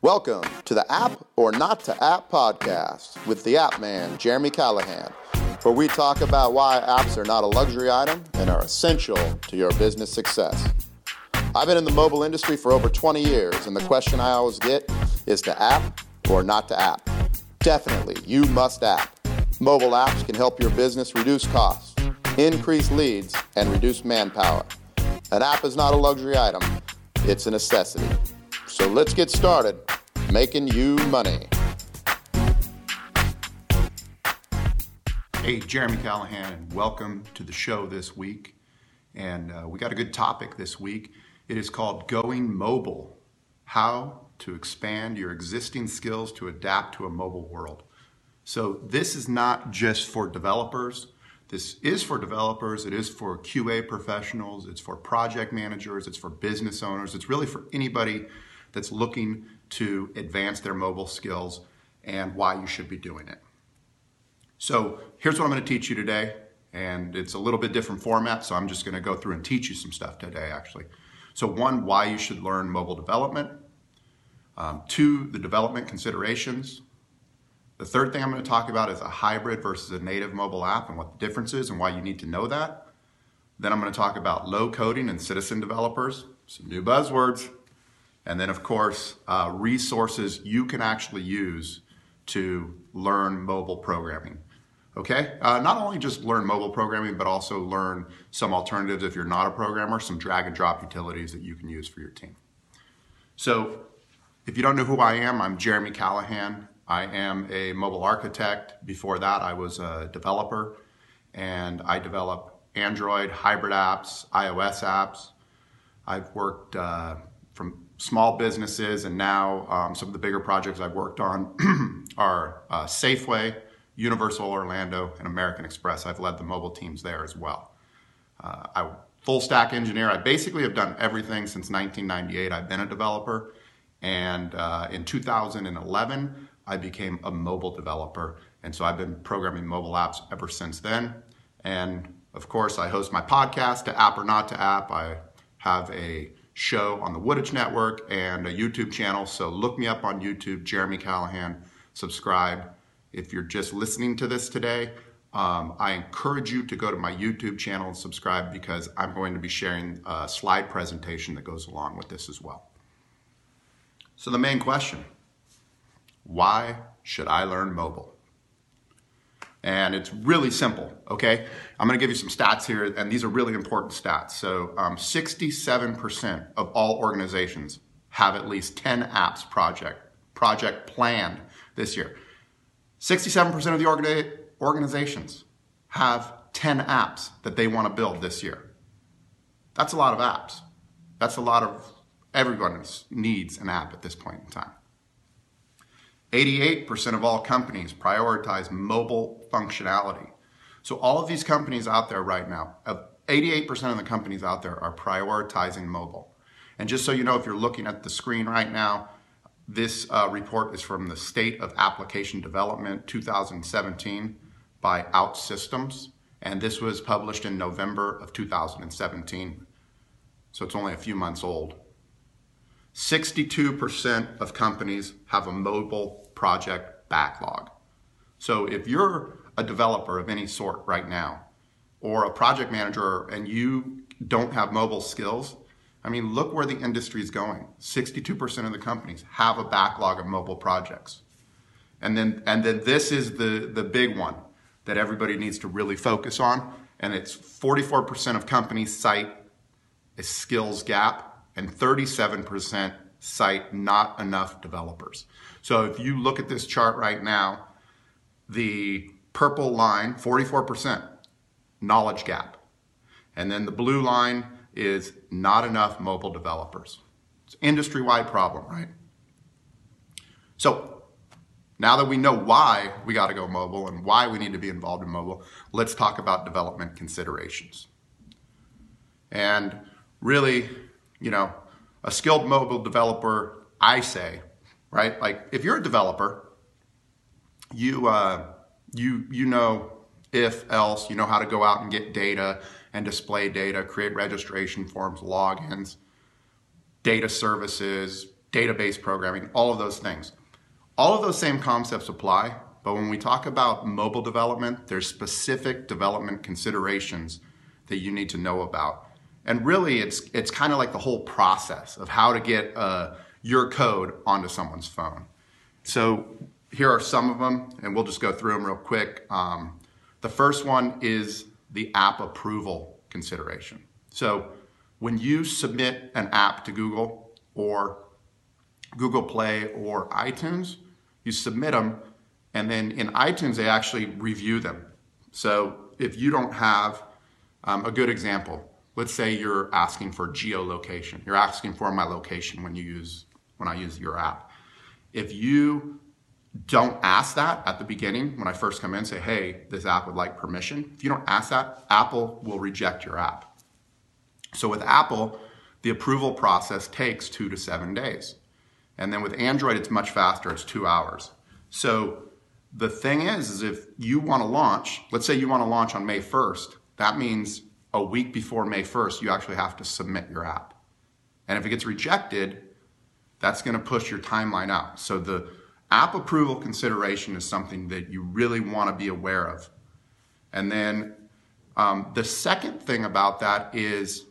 Welcome to the App or Not to App podcast with the App Man, Jeremy Callahan, where we talk about why apps are not a luxury item and are essential to your business success. I've been in the mobile industry for over 20 years, and the question I always get is to app or not to app. Definitely, you must app. Mobile apps can help your business reduce costs, increase leads, and reduce manpower. An app is not a luxury item, it's a necessity. So let's get started making you money. Hey, Jeremy Callahan, and welcome to the show this week. And uh, we got a good topic this week. It is called Going Mobile How to Expand Your Existing Skills to Adapt to a Mobile World. So, this is not just for developers. This is for developers, it is for QA professionals, it's for project managers, it's for business owners, it's really for anybody that's looking to advance their mobile skills and why you should be doing it. So, here's what I'm going to teach you today, and it's a little bit different format, so I'm just going to go through and teach you some stuff today actually. So, one, why you should learn mobile development. Um, two, the development considerations. The third thing I'm going to talk about is a hybrid versus a native mobile app and what the difference is and why you need to know that. Then I'm going to talk about low coding and citizen developers, some new buzzwords. And then, of course, uh, resources you can actually use to learn mobile programming. Okay? Uh, not only just learn mobile programming, but also learn some alternatives if you're not a programmer, some drag and drop utilities that you can use for your team. So, if you don't know who I am, I'm Jeremy Callahan. I am a mobile architect. Before that, I was a developer and I develop Android hybrid apps, iOS apps. I've worked uh, small businesses and now um, some of the bigger projects I've worked on are uh, Safeway, Universal Orlando, and American Express. I've led the mobile teams there as well. Uh, I full stack engineer. I basically have done everything since 1998. I've been a developer, and uh, in 2011 I became a mobile developer. And so I've been programming mobile apps ever since then. And of course, I host my podcast, To App or Not to App. I have a show on the Woodage Network and a YouTube channel. So look me up on YouTube, Jeremy Callahan. Subscribe. If you're just listening to this today, um, I encourage you to go to my YouTube channel and subscribe because I'm going to be sharing a slide presentation that goes along with this as well. So, the main question why should I learn mobile? And it's really simple, okay? I'm gonna give you some stats here, and these are really important stats. So, um, 67% of all organizations have at least 10 apps project project planned this year. 67% of the orga- organizations have 10 apps that they want to build this year. That's a lot of apps. That's a lot of everyone needs an app at this point in time. 88% of all companies prioritize mobile functionality. So all of these companies out there right now, 88% of the companies out there are prioritizing mobile. And just so you know, if you're looking at the screen right now, this uh, report is from the State of Application Development 2017 by OutSystems, and this was published in November of 2017. So it's only a few months old. 62% of companies have a mobile project backlog. So if you're a developer of any sort right now, or a project manager and you don't have mobile skills, I mean, look where the industry is going. 62% of the companies have a backlog of mobile projects. And then, and then this is the, the big one that everybody needs to really focus on. And it's 44% of companies cite a skills gap and 37% cite not enough developers. So if you look at this chart right now, the purple line, 44%, knowledge gap. And then the blue line is not enough mobile developers. It's industry-wide problem, right? So now that we know why we got to go mobile and why we need to be involved in mobile, let's talk about development considerations. And really, you know, a skilled mobile developer, I say, right? Like if you're a developer, you uh, you you know if else, you know how to go out and get data and display data, create registration forms, logins, data services, database programming, all of those things. All of those same concepts apply, but when we talk about mobile development, there's specific development considerations that you need to know about. And really, it's it's kind of like the whole process of how to get uh, your code onto someone's phone. So here are some of them, and we'll just go through them real quick. Um, the first one is the app approval consideration. So when you submit an app to Google or Google Play or iTunes, you submit them, and then in iTunes, they actually review them. So if you don't have um, a good example, let's say you're asking for geolocation. You're asking for my location when you use when I use your app. If you don't ask that at the beginning when I first come in, say, hey, this app would like permission. If you don't ask that, Apple will reject your app. So with Apple, the approval process takes two to seven days. And then with Android, it's much faster, it's two hours. So the thing is, is if you want to launch, let's say you want to launch on May 1st, that means a week before May 1st, you actually have to submit your app. And if it gets rejected, that's going to push your timeline out. So the app approval consideration is something that you really want to be aware of. And then um, the second thing about that is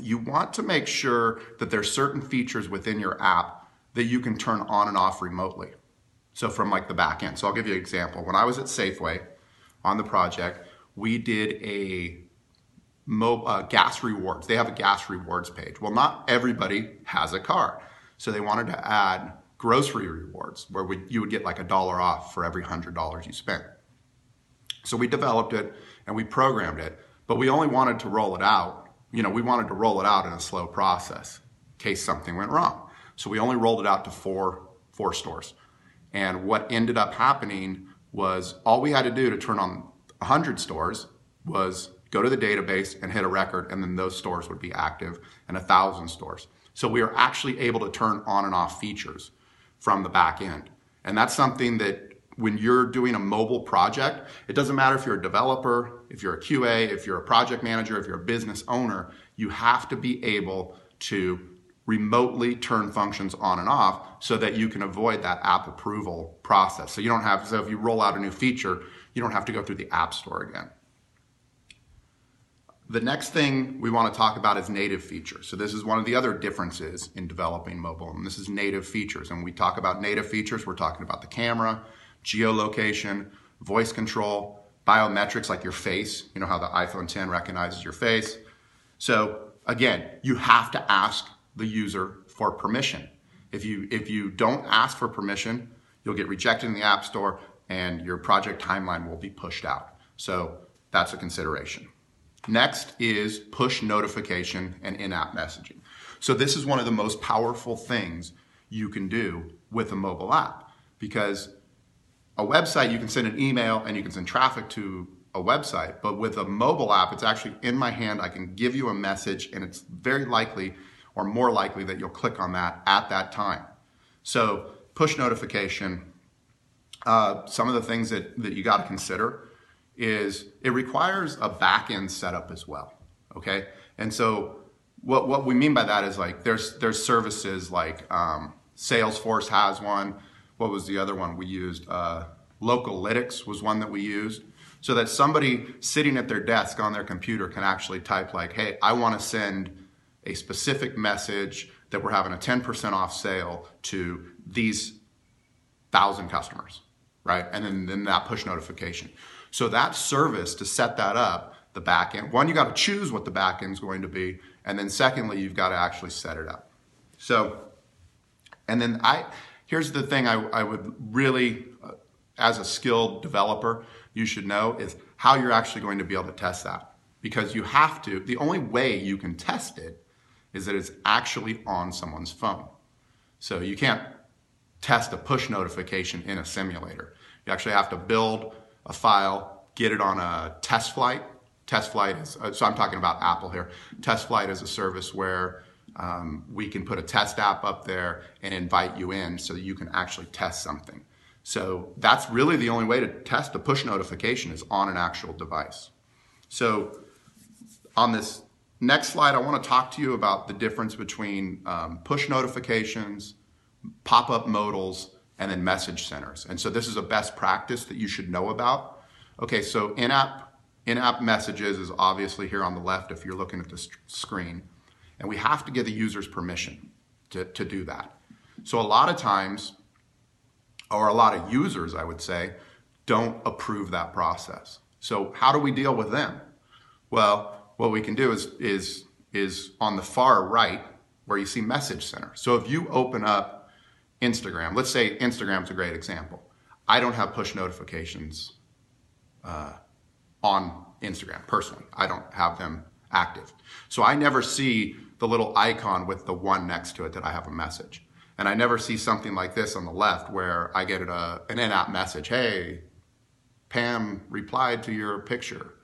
you want to make sure that there's certain features within your app that you can turn on and off remotely. So from like the back end. So I'll give you an example. When I was at Safeway on the project, we did a mo- uh, gas rewards. They have a gas rewards page. Well, not everybody has a car. So they wanted to add grocery rewards where we, you would get like a dollar off for every hundred dollars you spent. So we developed it and we programmed it, but we only wanted to roll it out. You know, we wanted to roll it out in a slow process in case something went wrong. So we only rolled it out to four four stores. And what ended up happening was all we had to do to turn on 100 stores was go to the database and hit a record, and then those stores would be active, and a thousand stores. So we are actually able to turn on and off features from the back end. And that's something that when you're doing a mobile project, it doesn't matter if you're a developer, if you're a QA, if you're a project manager, if you're a business owner, you have to be able to remotely turn functions on and off so that you can avoid that app approval process. So you don't have, so if you roll out a new feature, you don't have to go through the app store again. The next thing we want to talk about is native features. So this is one of the other differences in developing mobile, and this is native features. And we talk about native features, we're talking about the camera, geolocation, voice control, biometrics like your face. You know how the iPhone 10 recognizes your face. So again, you have to ask the user for permission. If you if you don't ask for permission, you'll get rejected in the App Store and your project timeline will be pushed out. So that's a consideration. Next is push notification and in-app messaging. So this is one of the most powerful things you can do with a mobile app because a website you can send an email and you can send traffic to a website, but with a mobile app it's actually in my hand. I can give you a message and it's very likely or more likely that you'll click on that at that time. So push notification, uh, some of the things that, that you got to consider is it requires a back-end setup as well. Okay, and so what what we mean by that is like there's there's services like um, Salesforce has one. What was the other one we used? Uh, Localytics was one that we used, so that somebody sitting at their desk on their computer can actually type like, "Hey, I want to send a specific message that we're having a 10% off sale to these thousand customers." Right, and then then that push notification. So that service to set that up, the back end, one, you got to choose what the back end is going to be. And then secondly, you've got to actually set it up. So, and then I, here's the thing I, I would really, uh, as a skilled developer, you should know is how you're actually going to be able to test that. Because you have to, the only way you can test it is that it's actually on someone's phone. So you can't test a push notification in a simulator. You actually have to build a file, get it on a test flight. Test flight is, uh, so I'm talking about Apple here. Test flight is a service where um, we can put a test app up there and invite you in so that you can actually test something. So that's really the only way to test a push notification is on an actual device. So on this next slide, I want to talk to you about the difference between um, push notifications, pop-up modals, and then message centers. And so this is a best practice that you should know about. Okay, so in-app in-app messages is obviously here on the left if you're looking at the screen. And we have to give the users permission to, to do that. So a lot of times, or a lot of users, I would say, don't approve that process. So how do we deal with them? Well, what we can do is, is, is on the far right where you see message center. So if you open up Instagram, let's say Instagram's a great example. I don't have push notifications uh, on Instagram personally. I don't have them active. So I never see the little icon with the one next to it that I have a message. And I never see something like this on the left where I get a, an in-app message, hey, Pam replied to your picture.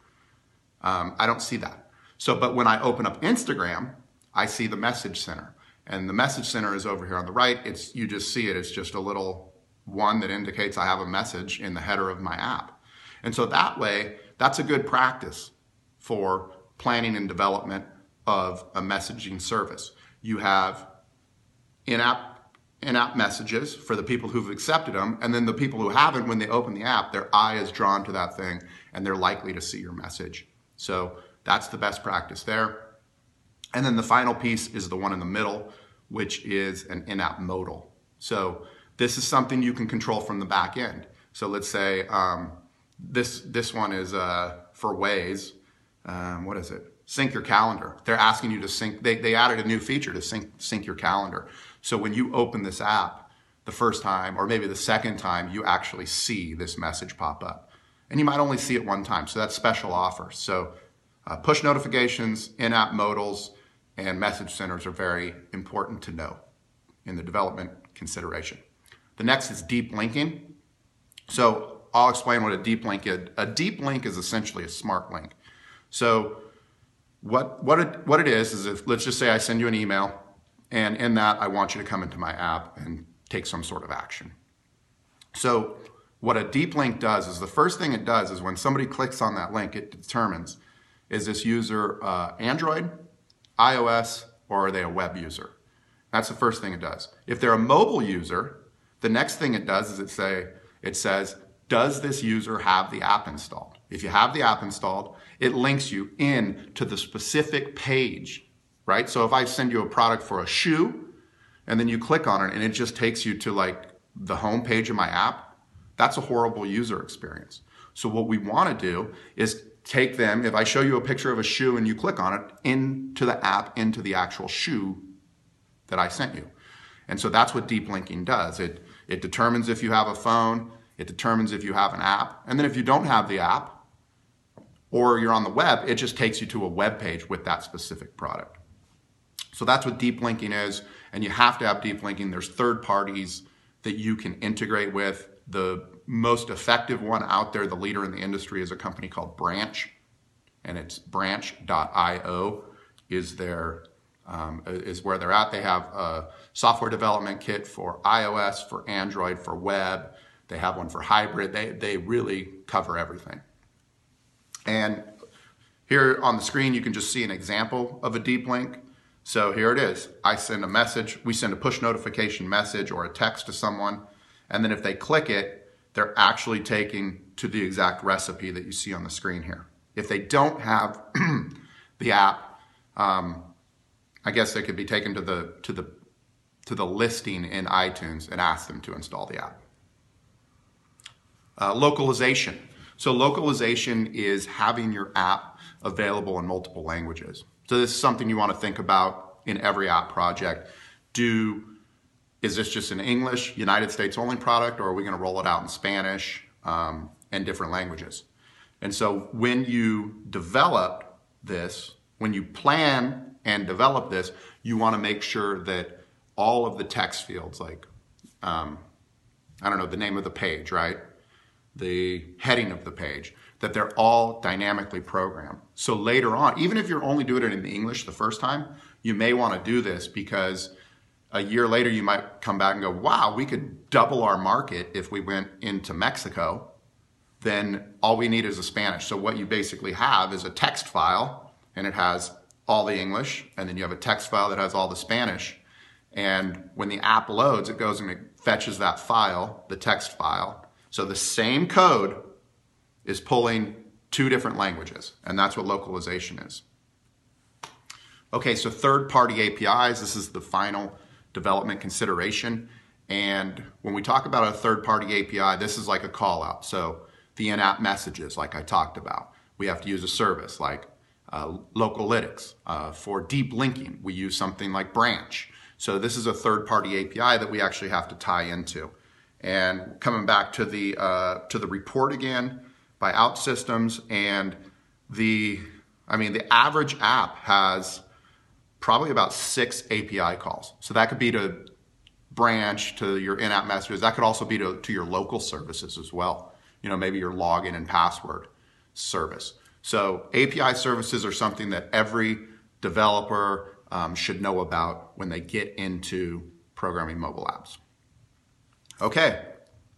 Um, I don't see that. So, but when I open up Instagram, I see the message center. And the message center is over here on the right. It's You just see it. It's just a little one that indicates I have a message in the header of my app. And so that way, that's a good practice for planning and development of a messaging service. You have in-app in-app messages for the people who've accepted them, and then the people who haven't, when they open the app, their eye is drawn to that thing, and they're likely to see your message. So that's the best practice there. And then the final piece is the one in the middle, which is an in-app modal. So this is something you can control from the back end. So let's say um, this this one is uh, for Waze. Um, what is it? Sync your calendar. They're asking you to sync. They, they added a new feature to sync sync your calendar. So when you open this app the first time, or maybe the second time, you actually see this message pop up, and you might only see it one time. So that's special offer. So uh, push notifications, in-app modals, and message centers are very important to know in the development consideration. The next is deep linking. So I'll explain what a deep link is. A deep link is essentially a smart link. So what, what, it, what it is, is if, let's just say I send you an email, and in that I want you to come into my app and take some sort of action. So what a deep link does is the first thing it does is when somebody clicks on that link, it determines, is this user uh, Android, iOS, or are they a web user? That's the first thing it does. If they're a mobile user, the next thing it does is it say, it says, does this user have the app installed? If you have the app installed, it links you in to the specific page, right? So if I send you a product for a shoe and then you click on it and it just takes you to like the home page of my app, that's a horrible user experience. So what we want to do is take them, if I show you a picture of a shoe and you click on it, into the app, into the actual shoe that I sent you. And so that's what deep linking does. It, it determines if you have a phone, it determines if you have an app. And then if you don't have the app or you're on the web, it just takes you to a web page with that specific product. So that's what deep linking is. And you have to have deep linking. There's third parties that you can integrate with. The most effective one out there, the leader in the industry, is a company called Branch. And it's branch.io is their um, is where they're at. They have a software development kit for iOS, for Android, for web, they have one for hybrid. They, they really cover everything. And here on the screen, you can just see an example of a deep link. So here it is. I send a message, we send a push notification message or a text to someone. And then if they click it, they're actually taking to the exact recipe that you see on the screen here. If they don't have the app, um, I guess they could be taken to the, to, the, to the listing in iTunes and ask them to install the app. Uh, localization. So localization is having your app available in multiple languages. So this is something you want to think about in every app project. Do is this just an English, United States only product, or are we going to roll it out in Spanish um, and different languages? And so when you develop this, when you plan and develop this, you want to make sure that all of the text fields, like um, I don't know the name of the page, right? the heading of the page, that they're all dynamically programmed. So later on, even if you're only doing it in English the first time, you may want to do this because a year later you might come back and go, wow, we could double our market if we went into Mexico. Then all we need is a Spanish. So what you basically have is a text file and it has all the English, and then you have a text file that has all the Spanish. And when the app loads, it goes and it fetches that file, the text file. So the same code is pulling two different languages, and that's what localization is. Okay, so third party APIs, this is the final development consideration. And when we talk about a third party API, this is like a call out. So the in app messages, like I talked about, we have to use a service like uh, Localytics. Uh, for deep linking, we use something like Branch. So this is a third party API that we actually have to tie into. And coming back to the, uh, to the report again by OutSystems and the, I mean, the average app has probably about six API calls. So that could be to branch to your in-app messages. That could also be to, to your local services as well. You know, maybe your login and password service. So API services are something that every developer um, should know about when they get into programming mobile apps. Okay,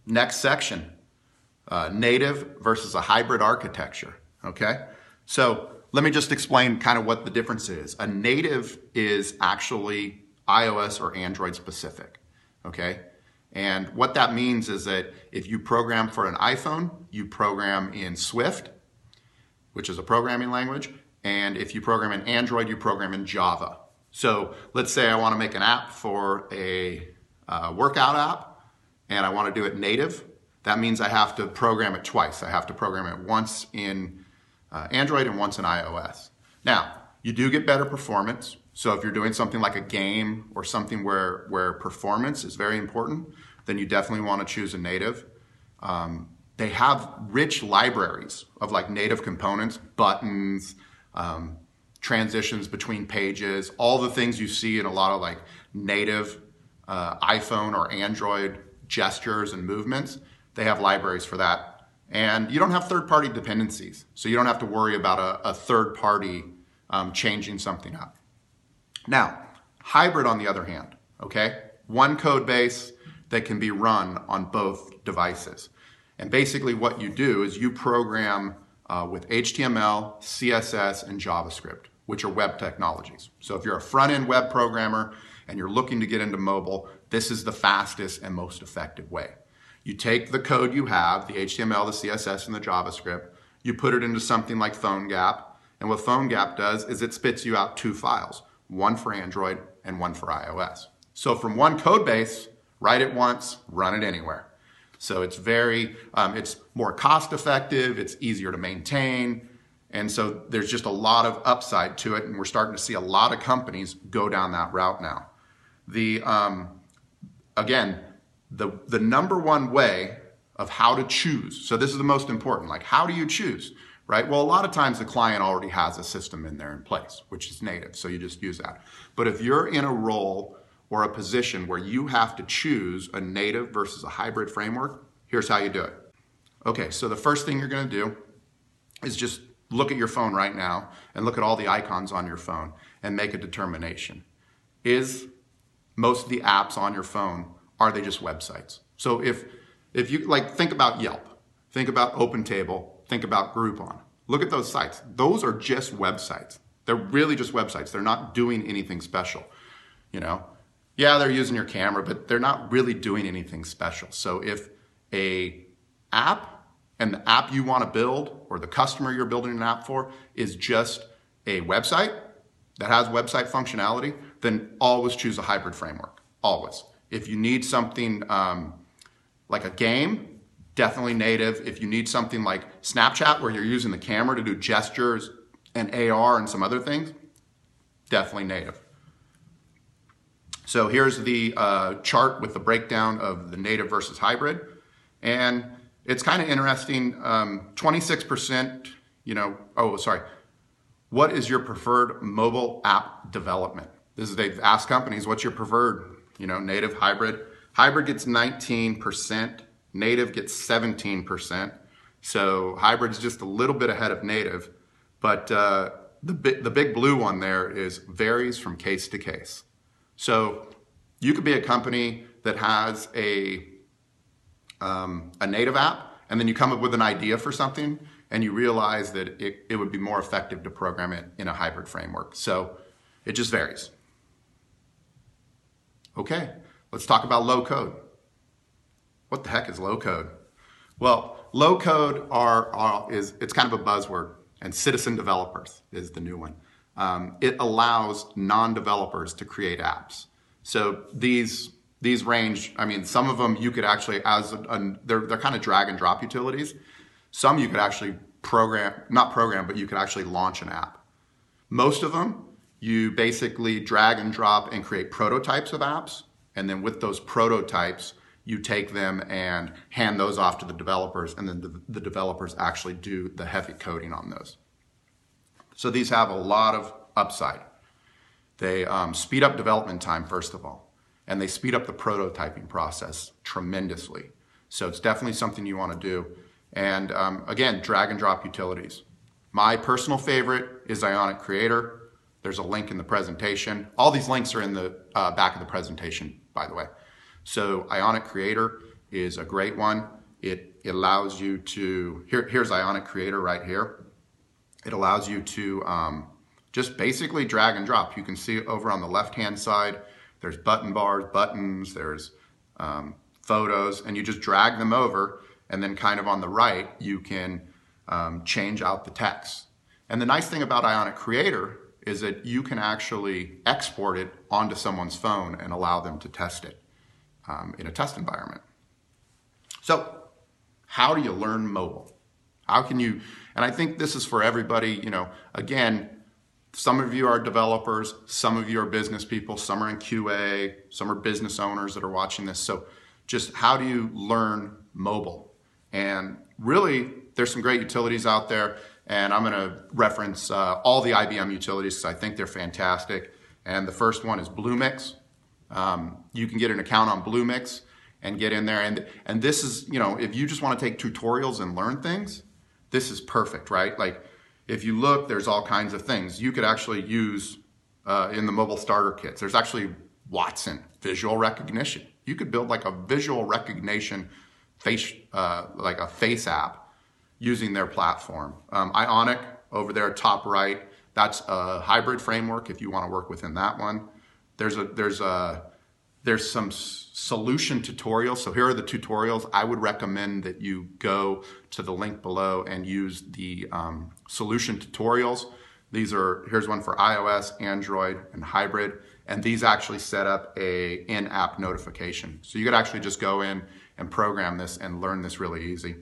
next section, uh, native versus a hybrid architecture. Okay, so let me just explain kind of what the difference is. A native is actually iOS or Android specific, okay? And what that means is that if you program for an iPhone, you program in Swift, which is a programming language, and if you program in Android, you program in Java. So let's say I want to make an app for a uh, workout app, and I want to do it native. That means I have to program it twice. I have to program it once in uh, Android and once in iOS. Now, you do get better performance. So if you're doing something like a game or something where, where performance is very important, then you definitely want to choose a native. Um, they have rich libraries of like native components, buttons, um, transitions between pages, all the things you see in a lot of like native uh, iPhone or Android gestures and movements. They have libraries for that and you don't have third party dependencies. So you don't have to worry about a, a third party um, changing something up. Now, hybrid on the other hand, okay? One code base that can be run on both devices. And basically, what you do is you program uh, with HTML, CSS, and JavaScript, which are web technologies. So if you're a front end web programmer and you're looking to get into mobile, this is the fastest and most effective way. You take the code you have, the HTML, the CSS, and the JavaScript, you put it into something like PhoneGap, and what PhoneGap does is it spits you out two files, one for Android and one for iOS. So from one code base, write it once, run it anywhere. So it's very, um, it's more cost effective, it's easier to maintain, and so there's just a lot of upside to it, and we're starting to see a lot of companies go down that route now. The um, again, the, the number one way of how to choose. So this is the most important. Like, how do you choose? Right? Well, a lot of times the client already has a system in there in place, which is native. So you just use that. But if you're in a role or a position where you have to choose a native versus a hybrid framework, here's how you do it. Okay, so the first thing you're going to do is just look at your phone right now and look at all the icons on your phone and make a determination. Is most of the apps on your phone are they just websites? So if if you like think about Yelp, think about OpenTable, think about Groupon. Look at those sites. Those are just websites. They're really just websites. They're not doing anything special. You know, yeah, they're using your camera, but they're not really doing anything special. So if a app and the app you want to build or the customer you're building an app for is just a website that has website functionality, then always choose a hybrid framework. Always. If you need something um, like a game, definitely native. If you need something like Snapchat where you're using the camera to do gestures and AR and some other things, definitely native. So here's the uh, chart with the breakdown of the native versus hybrid. And it's kind of interesting. Um, 26%, you know, oh, sorry. What is your preferred mobile app development? This is, they've asked companies, what's your preferred you know, native hybrid. Hybrid gets 19%, native gets 17%. So hybrid is just a little bit ahead of native, but uh, the, the big blue one there is varies from case to case. So you could be a company that has a, um, a native app and then you come up with an idea for something and you realize that it, it would be more effective to program it in a hybrid framework. So it just varies. Okay, let's talk about low code. What the heck is low code? Well, low code are, are is it's kind of a buzzword, and citizen developers is the new one. Um, it allows non-developers to create apps. So these these range. I mean, some of them you could actually as a, a, they're they're kind of drag and drop utilities. Some you could actually program, not program, but you could actually launch an app. Most of them you basically drag and drop and create prototypes of apps, and then with those prototypes you take them and hand those off to the developers, and then the, the developers actually do the heavy coding on those. So these have a lot of upside. They um, speed up development time, first of all, and they speed up the prototyping process tremendously. So it's definitely something you want to do. And um, again, drag and drop utilities. My personal favorite is Ionic Creator. There's a link in the presentation. All these links are in the uh, back of the presentation, by the way. So Ionic Creator is a great one. It, it allows you to, here, here's Ionic Creator right here. It allows you to um, just basically drag and drop. You can see over on the left-hand side, there's button bars, buttons, there's um, photos, and you just drag them over, and then kind of on the right, you can um, change out the text. And the nice thing about Ionic Creator is that you can actually export it onto someone's phone and allow them to test it um, in a test environment. So, how do you learn mobile? How can you, and I think this is for everybody, you know, again, some of you are developers, some of you are business people, some are in QA, some are business owners that are watching this. So, just how do you learn mobile? And really, there's some great utilities out there, and I'm going to reference uh, all the IBM utilities because I think they're fantastic. And the first one is Bluemix. Um, you can get an account on Bluemix and get in there. And, and this is, you know, if you just want to take tutorials and learn things, this is perfect, right? Like if you look, there's all kinds of things you could actually use uh, in the mobile starter kits. There's actually Watson visual recognition. You could build like a visual recognition face, uh, like a face app using their platform. Um, Ionic over there, top right, that's a hybrid framework if you want to work within that one. There's a there's a there's some solution tutorials. So here are the tutorials. I would recommend that you go to the link below and use the um, solution tutorials. These are here's one for iOS, Android, and hybrid, and these actually set up a in-app notification. So you could actually just go in and program this and learn this really easy.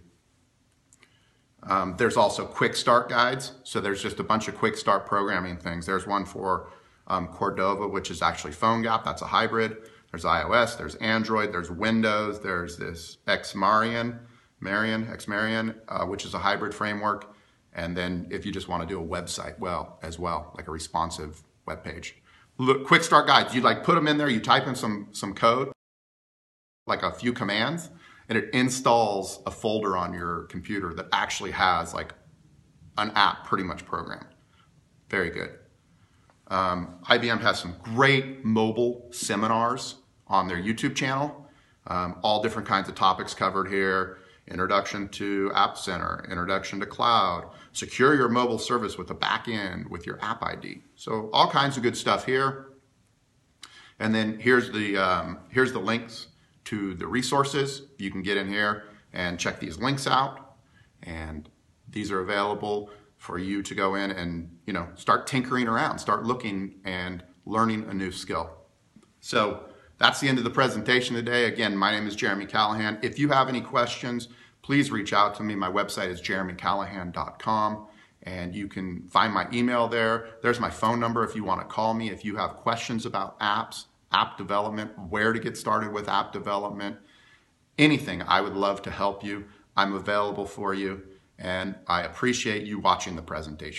Um, there's also quick start guides. So there's just a bunch of quick start programming things. There's one for um, Cordova, which is actually PhoneGap. That's a hybrid. There's iOS, there's Android, there's Windows, there's this Xamarin, Marion, Xamarin, uh, which is a hybrid framework. And then if you just want to do a website, well, as well, like a responsive web page. Look, quick start guides, you like put them in there, you type in some, some code, like a few commands, and it installs a folder on your computer that actually has like an app pretty much programmed. Very good. Um, IBM has some great mobile seminars on their YouTube channel. Um, all different kinds of topics covered here. Introduction to App Center, introduction to cloud, secure your mobile service with a backend with your app ID. So all kinds of good stuff here. And then here's the um, here's the links to the resources. You can get in here and check these links out. And these are available for you to go in and you know start tinkering around, start looking and learning a new skill. So that's the end of the presentation today. Again, my name is Jeremy Callahan. If you have any questions, please reach out to me. My website is jeremycallahan.com and you can find my email there. There's my phone number if you want to call me. If you have questions about apps, app development, where to get started with app development, anything, I would love to help you. I'm available for you and I appreciate you watching the presentation.